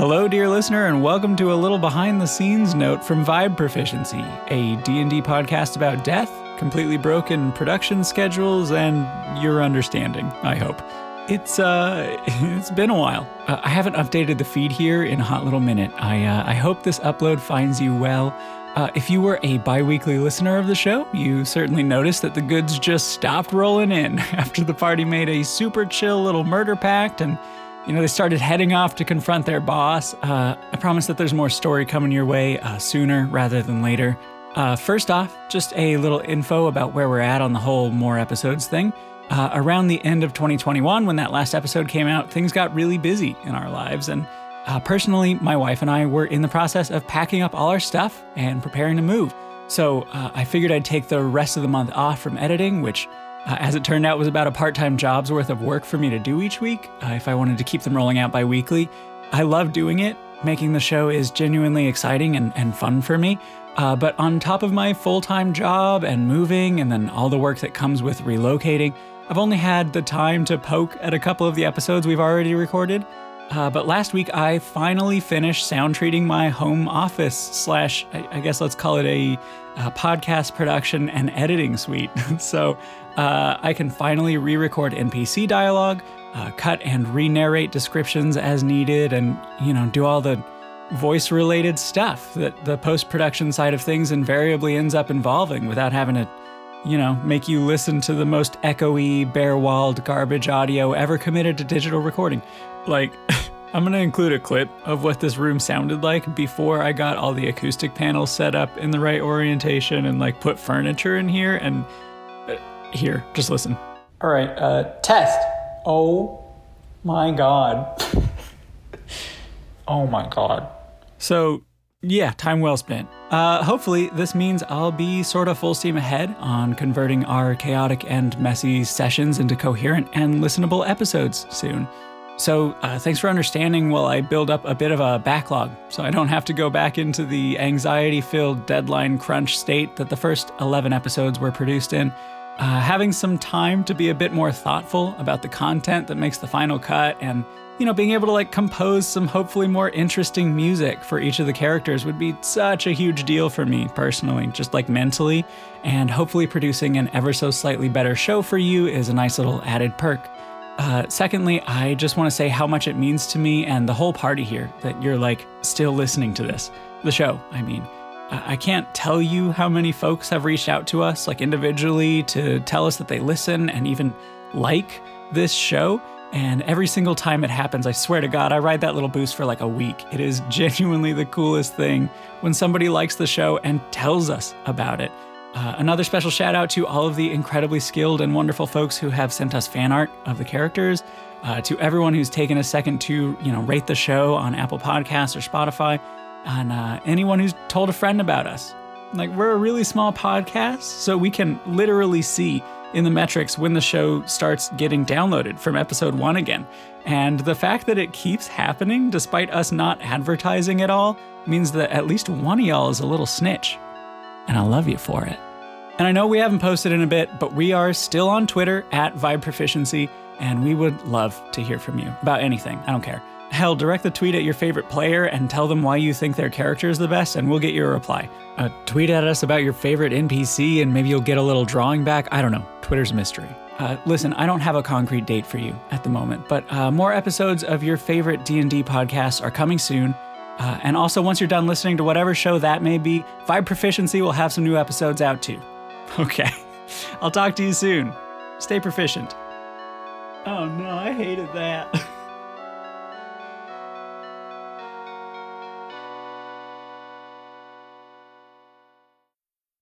Hello, dear listener, and welcome to a little behind-the-scenes note from Vibe Proficiency, a D&D podcast about death, completely broken production schedules, and your understanding, I hope. It's uh, it's been a while. Uh, I haven't updated the feed here in a hot little minute. I uh, I hope this upload finds you well. Uh, if you were a bi-weekly listener of the show, you certainly noticed that the goods just stopped rolling in after the party made a super chill little murder pact and you know they started heading off to confront their boss. Uh, I promise that there's more story coming your way uh, sooner rather than later. Uh, first off, just a little info about where we're at on the whole more episodes thing. Uh, around the end of 2021, when that last episode came out, things got really busy in our lives. And uh, personally, my wife and I were in the process of packing up all our stuff and preparing to move. So uh, I figured I'd take the rest of the month off from editing, which, uh, as it turned out, was about a part time job's worth of work for me to do each week uh, if I wanted to keep them rolling out bi weekly. I love doing it. Making the show is genuinely exciting and, and fun for me. Uh, but on top of my full time job and moving, and then all the work that comes with relocating, I've only had the time to poke at a couple of the episodes we've already recorded. Uh, but last week, I finally finished sound treating my home office slash, I, I guess let's call it a, a podcast production and editing suite. so uh, I can finally re record NPC dialogue, uh, cut and re narrate descriptions as needed, and, you know, do all the voice related stuff that the post production side of things invariably ends up involving without having to you know, make you listen to the most echoey, bare walled garbage audio ever committed to digital recording. Like, I'm gonna include a clip of what this room sounded like before I got all the acoustic panels set up in the right orientation and like put furniture in here. And uh, here, just listen. All right, uh, test. Oh my god. oh my god. So, yeah, time well spent. Uh, hopefully, this means I'll be sort of full steam ahead on converting our chaotic and messy sessions into coherent and listenable episodes soon. So, uh, thanks for understanding while I build up a bit of a backlog so I don't have to go back into the anxiety filled deadline crunch state that the first 11 episodes were produced in. Uh, having some time to be a bit more thoughtful about the content that makes the final cut and you know, being able to like compose some hopefully more interesting music for each of the characters would be such a huge deal for me personally, just like mentally. And hopefully, producing an ever so slightly better show for you is a nice little added perk. Uh, secondly, I just want to say how much it means to me and the whole party here that you're like still listening to this, the show, I mean. I can't tell you how many folks have reached out to us, like individually, to tell us that they listen and even like this show. And every single time it happens, I swear to God, I ride that little boost for like a week. It is genuinely the coolest thing when somebody likes the show and tells us about it. Uh, another special shout out to all of the incredibly skilled and wonderful folks who have sent us fan art of the characters. Uh, to everyone who's taken a second to, you know, rate the show on Apple Podcasts or Spotify, and uh, anyone who's told a friend about us. Like we're a really small podcast, so we can literally see in the metrics when the show starts getting downloaded from episode one again. And the fact that it keeps happening despite us not advertising at all means that at least one of y'all is a little snitch. And I love you for it. And I know we haven't posted in a bit, but we are still on Twitter at Vibe Proficiency, and we would love to hear from you about anything. I don't care. Hell, direct the tweet at your favorite player and tell them why you think their character is the best, and we'll get you a reply. Uh, tweet at us about your favorite NPC, and maybe you'll get a little drawing back. I don't know. Twitter's a mystery. Uh, listen, I don't have a concrete date for you at the moment, but uh, more episodes of your favorite D&D podcasts are coming soon. Uh, and also, once you're done listening to whatever show that may be, Vibe Proficiency will have some new episodes out too. Okay, I'll talk to you soon. Stay proficient. Oh no, I hated that.